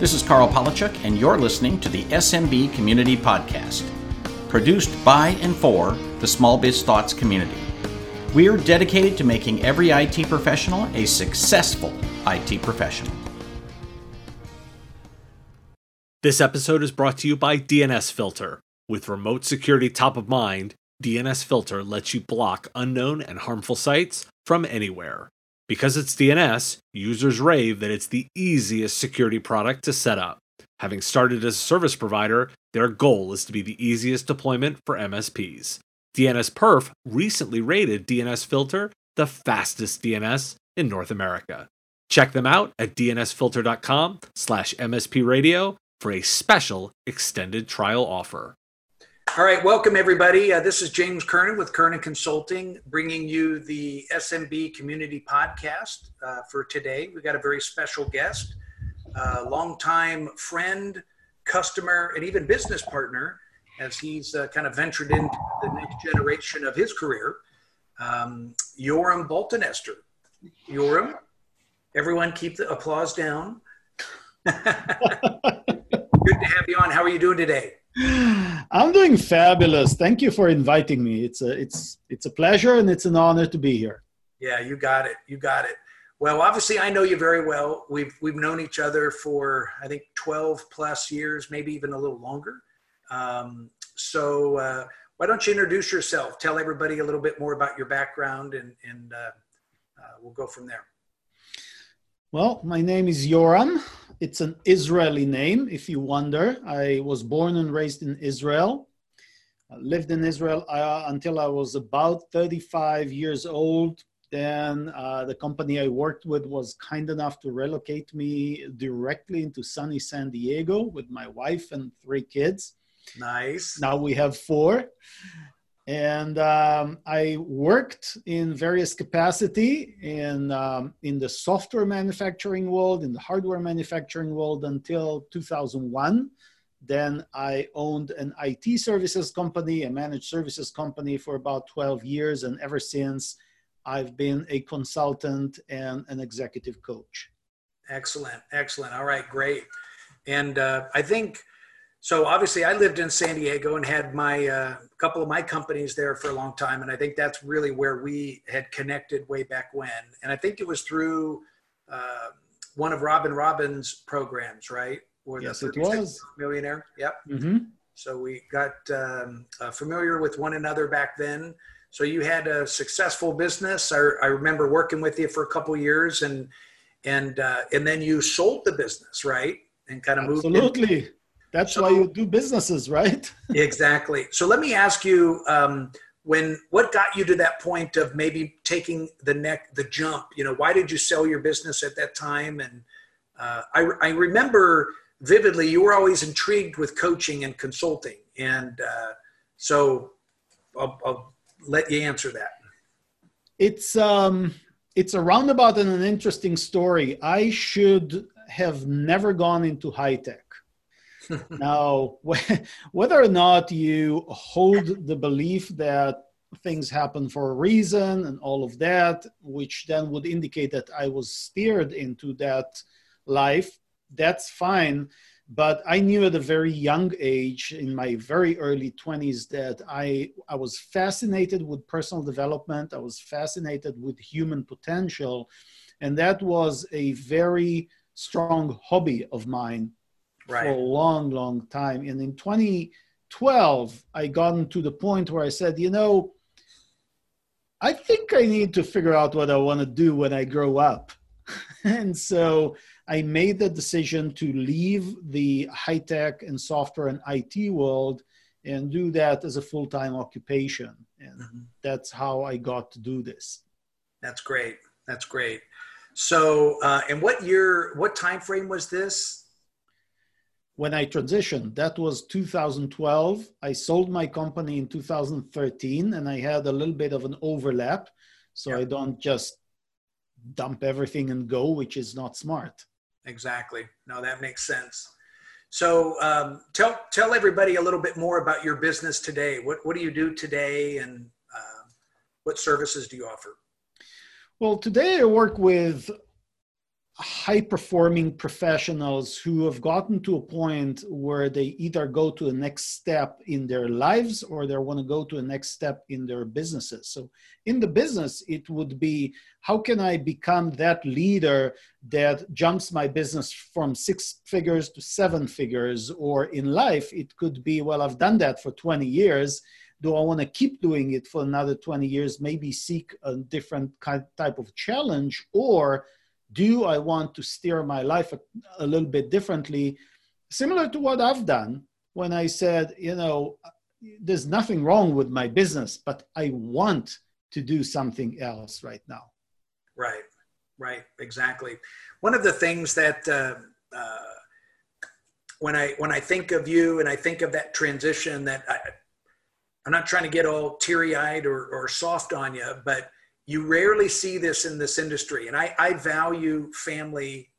This is Karl Palachuk, and you're listening to the SMB Community Podcast, produced by and for the Small Biz Thoughts community. We're dedicated to making every IT professional a successful IT professional. This episode is brought to you by DNS Filter. With remote security top of mind, DNS Filter lets you block unknown and harmful sites from anywhere. Because it's DNS, users rave that it's the easiest security product to set up. Having started as a service provider, their goal is to be the easiest deployment for MSPs. DNS Perf recently rated DNS Filter the fastest DNS in North America. Check them out at dnsfilter.com slash mspradio for a special extended trial offer. All right, welcome everybody. Uh, this is James Kernan with Kernan Consulting, bringing you the SMB Community Podcast uh, for today. We've got a very special guest, uh, longtime friend, customer, and even business partner, as he's uh, kind of ventured into the next generation of his career. Um, Yoram Baltinester. Yoram, everyone, keep the applause down. Good to have you on. How are you doing today? I'm doing fabulous. Thank you for inviting me. It's a it's it's a pleasure and it's an honor to be here. Yeah, you got it. You got it. Well, obviously, I know you very well. We've we've known each other for I think 12 plus years, maybe even a little longer. Um, so, uh, why don't you introduce yourself? Tell everybody a little bit more about your background, and and uh, uh, we'll go from there. Well, my name is Yoram. It's an Israeli name, if you wonder. I was born and raised in Israel. I lived in Israel uh, until I was about 35 years old. Then uh, the company I worked with was kind enough to relocate me directly into sunny San Diego with my wife and three kids. Nice. Now we have four and um, I worked in various capacity in um, in the software manufacturing world, in the hardware manufacturing world until 2001. Then I owned an IT services company, a managed services company for about 12 years, and ever since I've been a consultant and an executive coach. Excellent, excellent. All right, great. And uh, I think so obviously i lived in san diego and had my uh, couple of my companies there for a long time and i think that's really where we had connected way back when. And i think it was through uh, one of Robin Robins programs right? Or yes it was. Millionaire. Yep. Mm-hmm. so we got um, uh, familiar with one another back then. So you had a successful business. I, I remember working with you for a couple years and and uh, and then you sold the business right? And kind of moved absolutely that's so, why you do businesses, right? exactly. So let me ask you, um, when what got you to that point of maybe taking the neck, the jump? You know, why did you sell your business at that time? And uh, I, I remember vividly, you were always intrigued with coaching and consulting, and uh, so I'll, I'll let you answer that. It's um, it's a roundabout and an interesting story. I should have never gone into high tech now, whether or not you hold the belief that things happen for a reason and all of that, which then would indicate that I was steered into that life, that's fine. But I knew at a very young age, in my very early 20s, that I, I was fascinated with personal development. I was fascinated with human potential. And that was a very strong hobby of mine right. for a long, long time. And in 2012, I gotten to the point where I said, you know, I think I need to figure out what I want to do when I grow up. and so I made the decision to leave the high tech and software and IT world and do that as a full time occupation. And mm-hmm. that's how I got to do this. That's great. That's great. So, uh, and what year, what time frame was this? When I transitioned. That was 2012. I sold my company in 2013 and I had a little bit of an overlap. So I don't just dump everything and go, which is not smart. Exactly. No, that makes sense. So um, tell, tell everybody a little bit more about your business today. What, what do you do today and uh, what services do you offer? Well, today I work with high performing professionals who have gotten to a point where they either go to the next step in their lives or they want to go to the next step in their businesses. So, in the business, it would be how can I become that leader that jumps my business from six figures to seven figures? Or in life, it could be, well, I've done that for 20 years. Do I want to keep doing it for another 20 years? Maybe seek a different kind, type of challenge or do I want to steer my life a, a little bit differently? Similar to what I've done when I said, you know, there's nothing wrong with my business, but I want to do something else right now. Right, right, exactly. One of the things that uh, uh, when I when I think of you and I think of that transition, that I, I'm not trying to get all teary eyed or, or soft on you, but you rarely see this in this industry. And i, I value family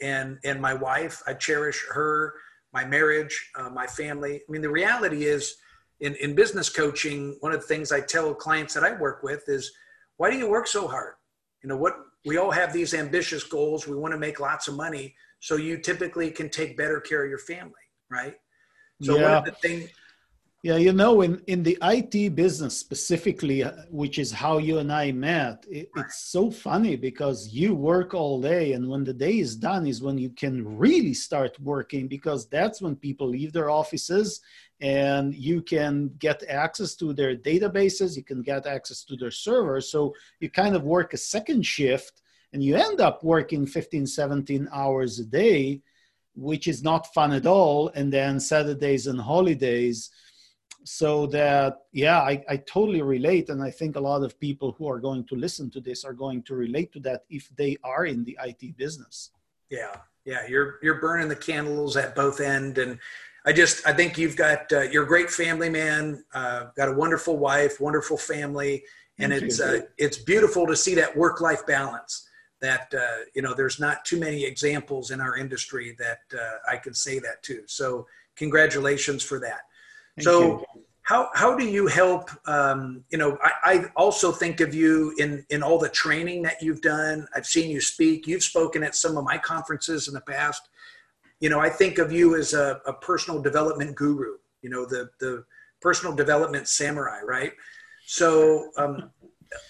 and and my wife. I cherish her my marriage uh, my family. I mean the reality is in, in business coaching one of the things i tell clients that i work with is why do you work so hard? You know what we all have these ambitious goals. We want to make lots of money so you typically can take better care of your family right? So yeah. one of the things yeah, you know, in, in the IT business specifically, uh, which is how you and I met, it, it's so funny because you work all day, and when the day is done, is when you can really start working because that's when people leave their offices and you can get access to their databases, you can get access to their servers. So you kind of work a second shift and you end up working 15, 17 hours a day, which is not fun at all. And then Saturdays and holidays so that yeah I, I totally relate. And i think a lot of people who are going to listen to this are going to relate to that if they are in the it business. Yeah yeah you're you're burning the candles at both end. And i just i think you've got uh, you're a great family man uh, got a wonderful wife wonderful family. And Thank it's uh, it's beautiful to see that work life balance that uh, you know there's not too many examples in our industry that uh, i can say that to. So congratulations for that Thank so you. how how do you help? Um, you know, I, I, also think of you in in all the training that you've done. I've seen you speak. You've spoken at some of my conferences in the past. You know, I think of you as a, a personal development guru. You know, the the personal development samurai, right? So um,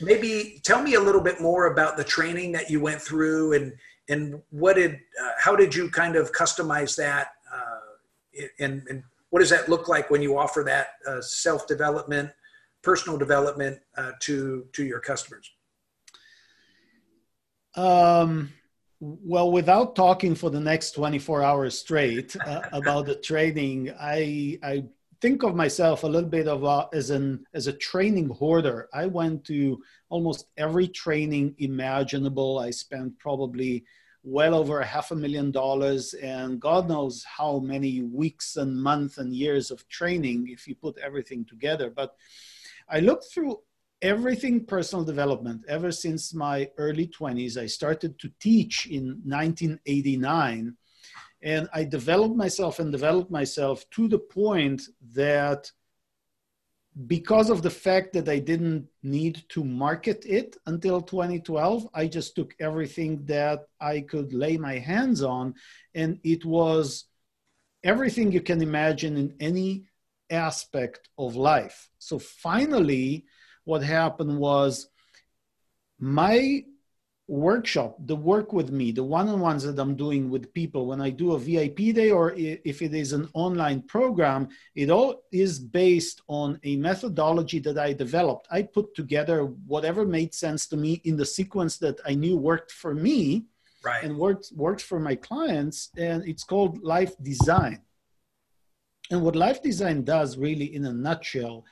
maybe tell me a little bit more about the training that you went through and and what did uh, how did you kind of customize that uh, and, and what does that look like when you offer that uh, self development, personal development uh, to to your customers? Um, well, without talking for the next 24 hours straight uh, about the training, I I think of myself a little bit of a, as an as a training hoarder. I went to almost every training imaginable. I spent probably well over a half a million dollars and God knows how many weeks and months and years of training if you put everything together. But I looked through everything personal development ever since my early 20s. I started to teach in 1989 and I developed myself and developed myself to the point that because of the fact that I didn't need to market it until 2012, I just took everything that I could lay my hands on, and it was everything you can imagine in any aspect of life. So finally, what happened was my workshop, the work with me, the one-on-ones that I'm doing with people when I do a VIP day or if it is an online program, it all is based on a methodology that I developed. I put together whatever made sense to me in the sequence that I knew worked for me right. and worked worked for my clients, and it's called life design. And what life design does really in a nutshell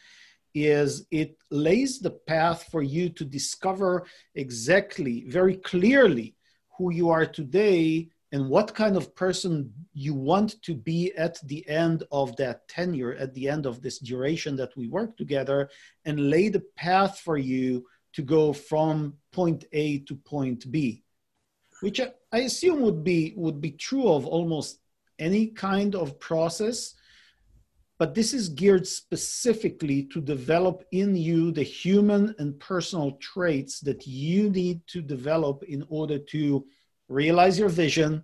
is it lays the path for you to discover exactly, very clearly, who you are today and what kind of person you want to be at the end of that tenure, at the end of this duration that we work together, and lay the path for you to go from point A to point B, which I assume would be would be true of almost any kind of process but this is geared specifically to develop in you the human and personal traits that you need to develop in order to realize your vision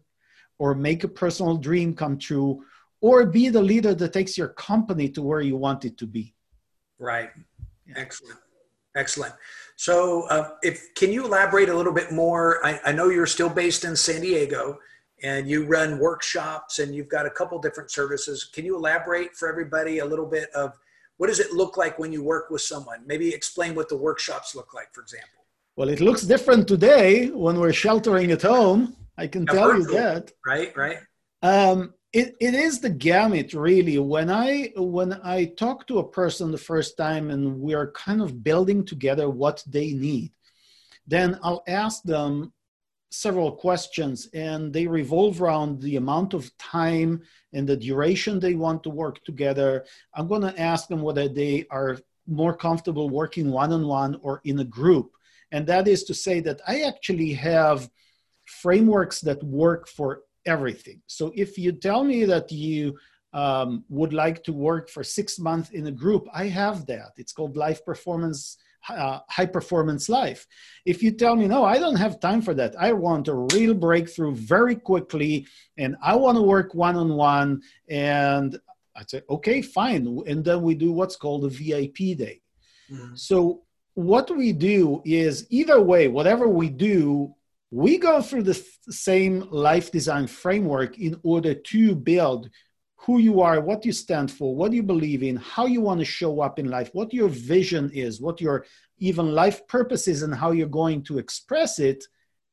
or make a personal dream come true or be the leader that takes your company to where you want it to be. Right. Yeah. Excellent. Excellent. So, uh, if can you elaborate a little bit more? I, I, know you're still based in San Diego, and you run workshops, and you've got a couple different services. Can you elaborate for everybody a little bit of what does it look like when you work with someone? Maybe explain what the workshops look like, for example. Well, it looks different today when we're sheltering at home. I can tell you that. Right, right. Um, it, it is the gamut really when i when i talk to a person the first time and we are kind of building together what they need then i'll ask them several questions and they revolve around the amount of time and the duration they want to work together i'm going to ask them whether they are more comfortable working one-on-one or in a group and that is to say that i actually have frameworks that work for everything. So if you tell me that you um, would like to work for six months in a group, I have that. It's called life performance, uh, high performance life. If you tell me, no, I don't have time for that. I want a real breakthrough very quickly and I want to work one on one. And I'd say, okay, fine. And then we do what's called a VIP day. Mm-hmm. So what we do is either way, whatever we do, we go through the same life design framework in order to build who you are, what you stand for, what you believe in, how you want to show up in life, what your vision is, what your even life purpose is, and how you're going to express it.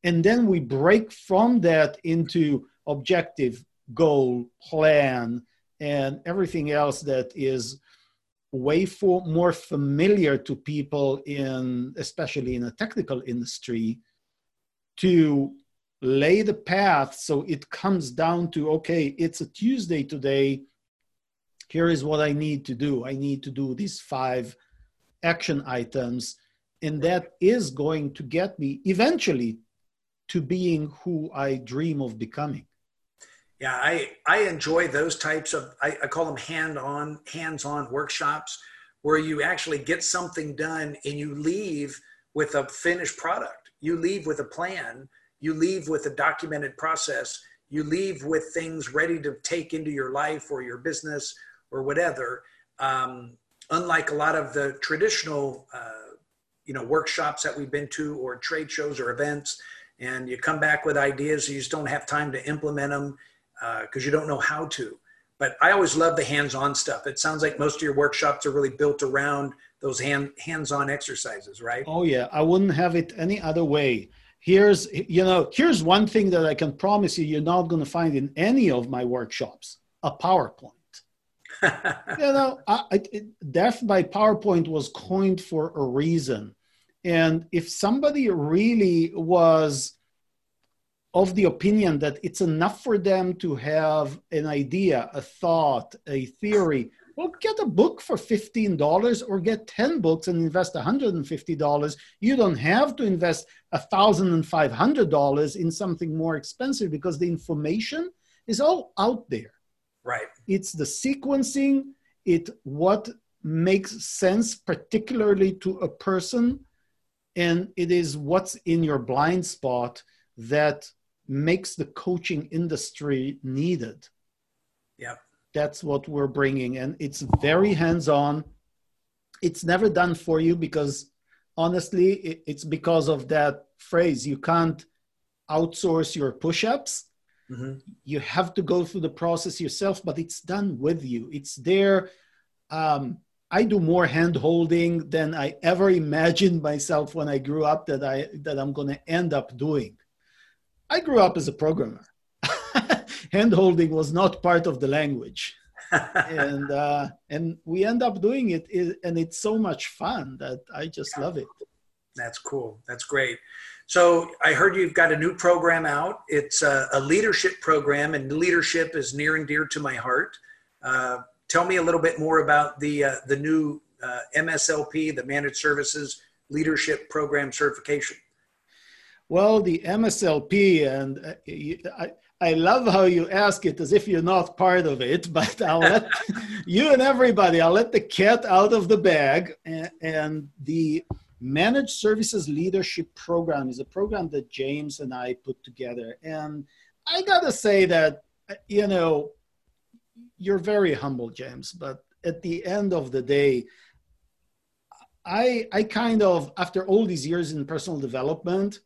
And then we break from that into objective, goal, plan, and everything else that is way for, more familiar to people in, especially in a technical industry, to lay the path so it comes down to okay it's a tuesday today. Here is what i need to do. I need to do these five action items. And that is going to get me eventually to being who i dream of becoming. Yeah i i enjoy those types of i, I call them hand on hands on workshops where you actually get something done and you leave with a finished product. You leave with a plan you leave with a documented process you leave with things ready to take into your life or your business or whatever. Um, unlike a lot of the traditional uh, you know workshops that we've been to or trade shows or events and you come back with ideas you just don't have time to implement them because uh, you don't know how to. But i always love the hands-on stuff. It sounds like most of your workshops are really built around those hand hands-on exercises right? Oh yeah. I wouldn't have it any other way here's you know here's one thing that i can promise you you're not going to find in any of my workshops a powerpoint. You know I, it, death by powerpoint was coined for a reason. And if somebody really was of the opinion that it's enough for them to have an idea a thought a theory well, get a book for $15 or get 10 books and invest $150. You don't have to invest $1,500 in something more expensive because the information is all out there. Right. It's the sequencing, it what makes sense particularly to a person and it is what's in your blind spot that makes the coaching industry needed. Yep that's what we're bringing. And it's very hands-on. It's never done for you because honestly it's because of that phrase. You can't outsource your push-ups. Mm-hmm. you have to go through the process yourself but it's done with you. It's there. Um, i do more hand holding than i ever imagined myself when i grew up that i that i'm going to end up doing. I grew up as a programmer hand holding was not part of the language. and uh, and we end up doing it, and it's so much fun that I just love it. That's cool. That's great. So I heard you've got a new program out. It's a, a leadership program, and leadership is near and dear to my heart. Uh, tell me a little bit more about the uh, the new uh, MSLP, the Managed Services Leadership Program certification. Well, the MSLP, and uh, I, I love how you ask it as if you're not part of it, but I'll let you and everybody, I'll let the cat out of the bag. And, and the Managed Services Leadership Program is a program that James and I put together. And I got to say that, you know, you're very humble, James, but at the end of the day, I, I kind of, after all these years in personal development,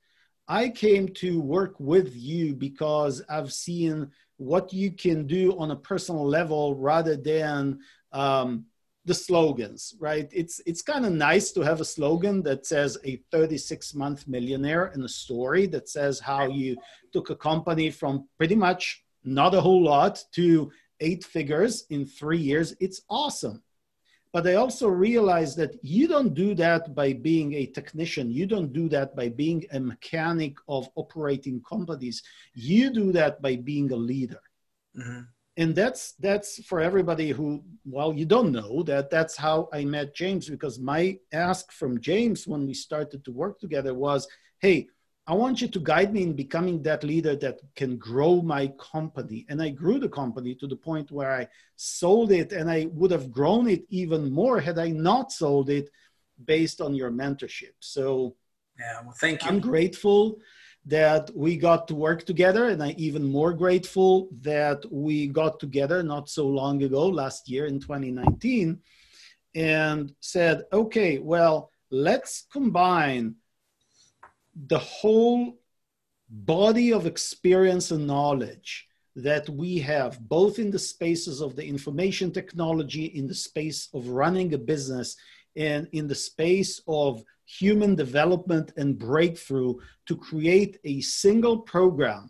I came to work with you because I've seen what you can do on a personal level rather than um, the slogans, right? It's it's kind of nice to have a slogan that says a 36 month millionaire and a story that says how you took a company from pretty much not a whole lot to eight figures in three years. It's awesome. But I also realize that you don't do that by being a technician. You don't do that by being a mechanic of operating companies. You do that by being a leader. Mm-hmm. And that's that's for everybody who, well, you don't know that that's how I met James because my ask from James when we started to work together was, hey, I want you to guide me in becoming that leader that can grow my company. And I grew the company to the point where I sold it, and I would have grown it even more had I not sold it based on your mentorship. So, yeah, well, thank you. I'm grateful that we got to work together, and I'm even more grateful that we got together not so long ago, last year in 2019, and said, okay, well, let's combine the whole body of experience and knowledge that we have, both in the spaces of the information technology, in the space of running a business, and in the space of human development and breakthrough to create a single program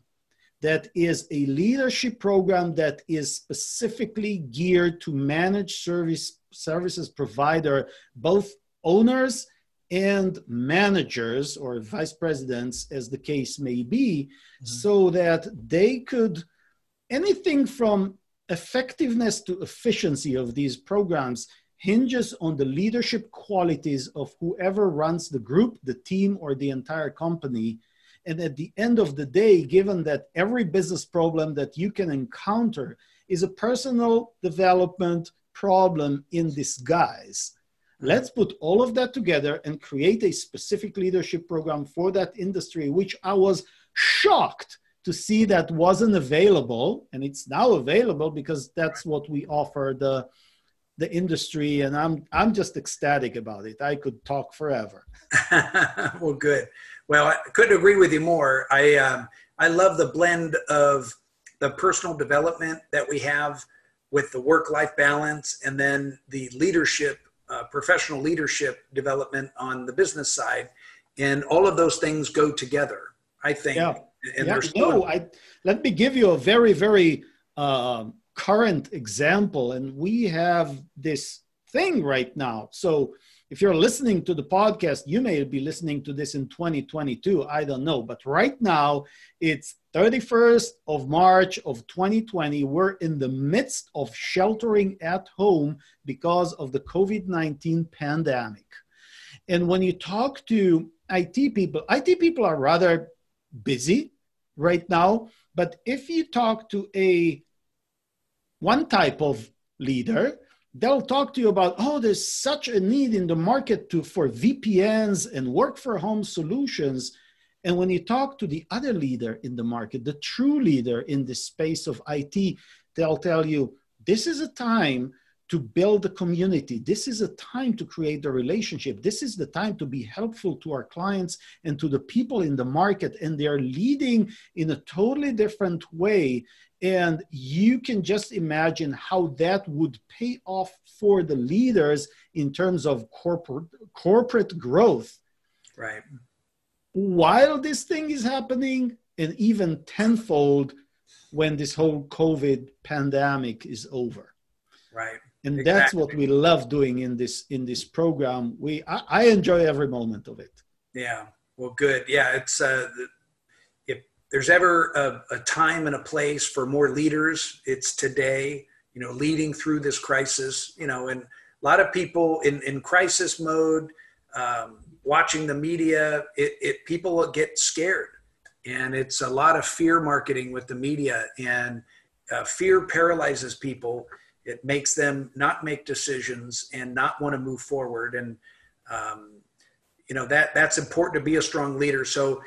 that is a leadership program that is specifically geared to manage service services provider both owners and managers or vice presidents, as the case may be, mm-hmm. so that they could anything from effectiveness to efficiency of these programs hinges on the leadership qualities of whoever runs the group, the team, or the entire company. And at the end of the day, given that every business problem that you can encounter is a personal development problem in disguise, Let's put all of that together and create a specific leadership program for that industry, which I was shocked to see that wasn't available. And it's now available because that's what we offer the, the industry. And I'm, I'm just ecstatic about it. I could talk forever. well, good. Well, I couldn't agree with you more. I, um, I love the blend of the personal development that we have with the work life balance and then the leadership uh, professional leadership development on the business side, and all of those things go together. I think. Yeah. And yeah. No, I, let me give you a very very uh, current example, and we have this thing right now. So if you're listening to the podcast, you may be listening to this in 2022. I don't know. But right now, it's 31st of March of 2020. We're in the midst of sheltering at home because of the COVID 19 pandemic. And when you talk to IT people, IT people are rather busy right now. But if you talk to a one type of leader, they'll talk to you about oh there's such a need in the market to for vpns and work for home solutions and when you talk to the other leader in the market the true leader in the space of it they'll tell you this is a time to build a community. This is a time to create a relationship. This is the time to be helpful to our clients and to the people in the market. And they're leading in a totally different way and you can just imagine how that would pay off for the leaders in terms of corporate corporate growth. Right. While this thing is happening, and even tenfold when this whole COVID pandemic is over. Right. And exactly. that's what we love doing in this in this program. We I, I enjoy every moment of it. Yeah. Well, good. Yeah, it's uh, there's ever a, a, time and a place for more leaders, it's today, you know, leading through this crisis, you know, and a lot of people in, in crisis mode, um, watching the media, it, it people get scared. And it's a lot of fear marketing with the media, and uh, fear paralyzes people. It makes them not make decisions and not want to move forward. And um, you know that that's important to be a strong leader. So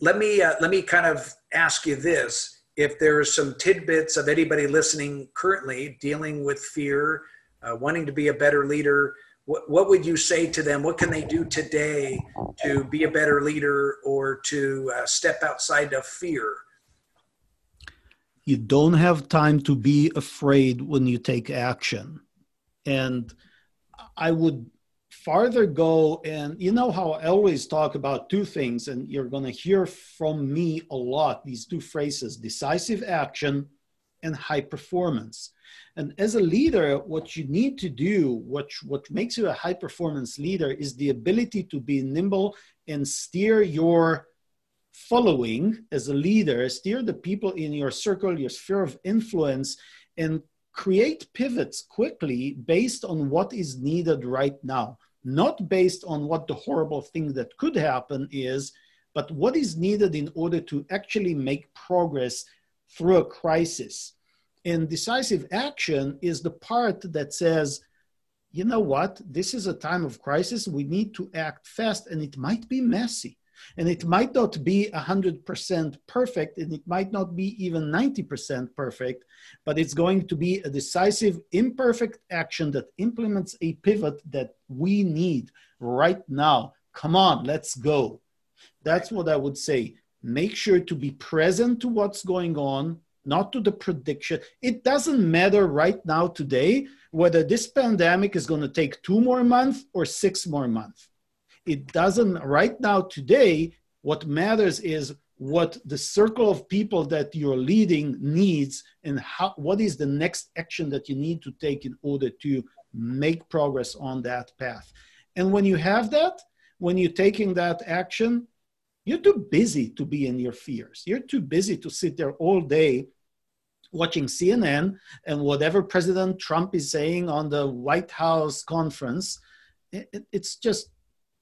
let me uh, let me kind of ask you this: if there are some tidbits of anybody listening currently dealing with fear, uh, wanting to be a better leader, what, what would you say to them? What can they do today to be a better leader or to uh, step outside of fear? You don't have time to be afraid when you take action. And I would farther go and you know how i always talk about two things and you're going to hear from me a lot these two phrases decisive action and high performance. And as a leader what you need to do what what makes you a high performance leader is the ability to be nimble and steer your following as a leader steer the people in your circle your sphere of influence and create pivots quickly based on what is needed right now not based on what the horrible thing that could happen is, but what is needed in order to actually make progress through a crisis. And decisive action is the part that says, you know what, this is a time of crisis. We need to act fast, and it might be messy. And it might not be 100% perfect, and it might not be even 90% perfect, but it's going to be a decisive, imperfect action that implements a pivot that we need right now. Come on, let's go. That's what I would say. Make sure to be present to what's going on, not to the prediction. It doesn't matter right now, today, whether this pandemic is going to take two more months or six more months it doesn't right now today what matters is what the circle of people that you're leading needs and how, what is the next action that you need to take in order to make progress on that path. And when you have that when you're taking that action you're too busy to be in your fears. You're too busy to sit there all day watching cnn and whatever president trump is saying on the white house conference. It, it's just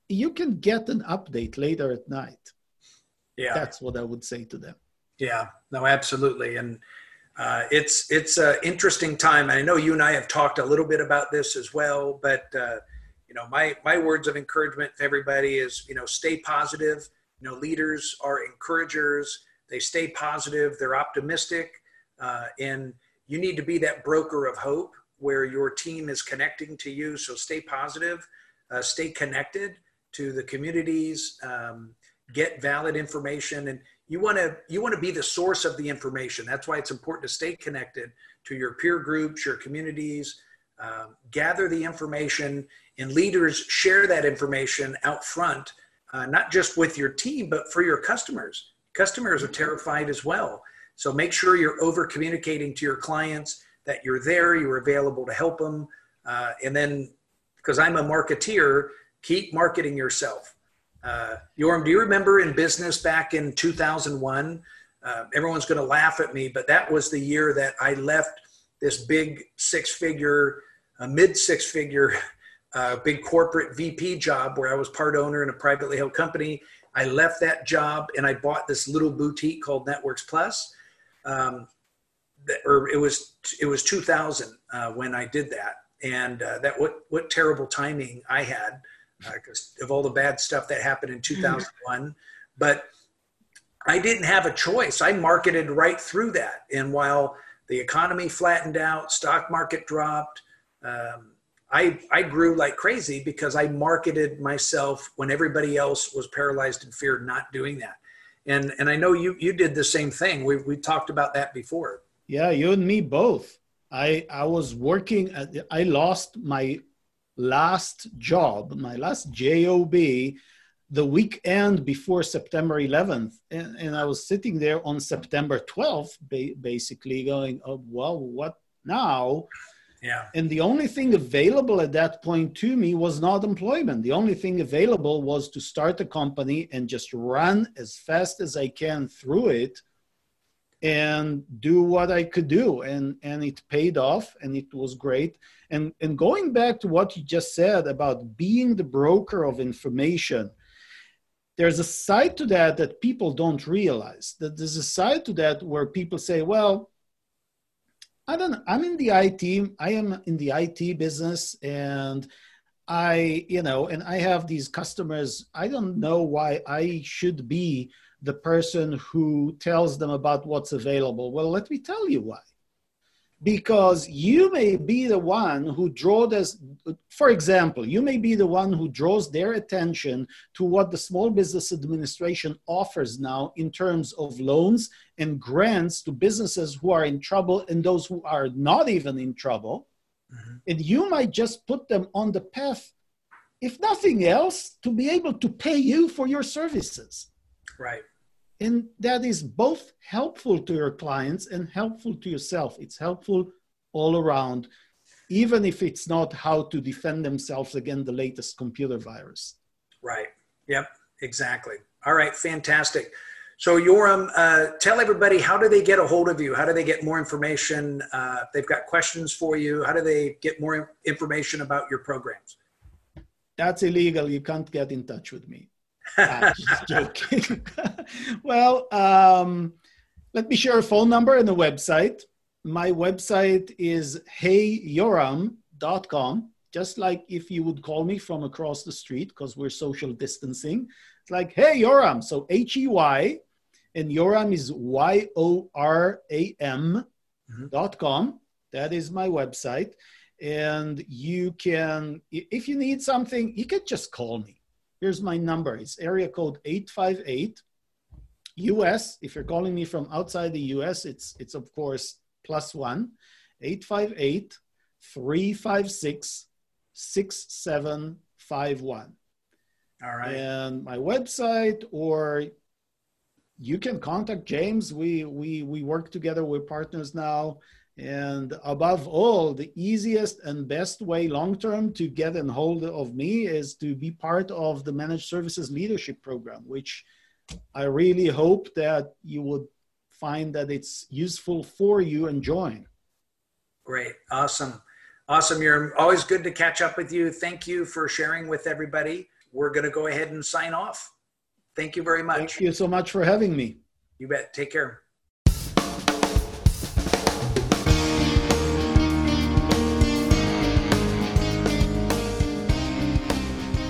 you can get an update later at night. Yeah, that's what I would say to them. Yeah, no, absolutely, and uh, it's it's an interesting time. And I know you and I have talked a little bit about this as well. But uh, you know, my my words of encouragement to everybody is you know stay positive. You know, leaders are encouragers. They stay positive. They're optimistic, uh, and you need to be that broker of hope where your team is connecting to you. So stay positive, uh, stay connected, to the communities, um, get valid information, and you want to you want to be the source of the information. That's why it's important to stay connected to your peer groups, your communities, um, gather the information, and leaders share that information out front, uh, not just with your team, but for your customers. Customers are terrified as well. So make sure you're over communicating to your clients that you're there, you're available to help them. Uh, and then, because I'm a marketeer, keep marketing yourself. Uh, Yoram, do you remember in business back in 2001? Uh, everyone's going to laugh at me, but that was the year that I left this big six figure, uh, mid six figure, uh, big corporate VP job where I was part owner in a privately held company. I left that job and I bought this little boutique called Networks Plus. Um, or it was it was 2000 uh, when I did that, and uh, that what what terrible timing I had because uh, of all the bad stuff that happened in 2001. but I didn't have a choice. I marketed right through that. And while the economy flattened out, stock market dropped, um, I, I grew like crazy because I marketed myself when everybody else was paralyzed in fear, not doing that. And, and I know you, you did the same thing. We, we talked about that before. Yeah, you and me both. I, I was working, at, I lost my last job, my last job, the weekend before September 11th, and, and I was sitting there on September 12th, ba- basically going, oh, "Well, what now?" Yeah. And the only thing available at that point to me was not employment. The only thing available was to start a company and just run as fast as I can through it and do what I could do. And, and it paid off and it was great. And, and going back to what you just said about being the broker of information, there's a side to that that people don't realize. That there's a side to that where people say, well, I don't I'm in the IT, I am in the IT business and I, you know, and I have these customers, I don't know why I should be the person who tells them about what's available. Well, let me tell you why. Because you may be the one who draws this, for example, you may be the one who draws their attention to what the Small Business Administration offers now in terms of loans and grants to businesses who are in trouble and those who are not even in trouble Mm-hmm. And you might just put them on the path, if nothing else, to be able to pay you for your services. Right. And that is both helpful to your clients and helpful to yourself. It's helpful all around, even if it's not how to defend themselves against the latest computer virus. Right. Yep. Exactly. All right. Fantastic. So Yoram, uh, tell everybody how do they get a hold of you? How do they get more information? Uh, they've got questions for you. How do they get more information about your programs? That's illegal. You can't get in touch with me. Ah, just joking. well, um, let me share a phone number and a website. My website is heyyoram.com, just like if you would call me from across the street because we're social distancing. It's like, hey, Yoram. So H E Y, and Yoram is Y O R A M mm-hmm. dot com. That is my website. And you can, if you need something, you can just call me. Here's my number it's area code 858 US. If you're calling me from outside the US, it's, it's of course plus one 858 356 6751. All right. And my website, or you can contact James. We we we work together. We're partners now. And above all, the easiest and best way long term to get a hold of me is to be part of the Managed Services Leadership Program, which I really hope that you would find that it's useful for you and join. Great. Awesome. Awesome. You're always good to catch up with you. Thank you for sharing with everybody we're going to go ahead and sign off. Thank you very much. Thank you so much for having me. You bet. Take care.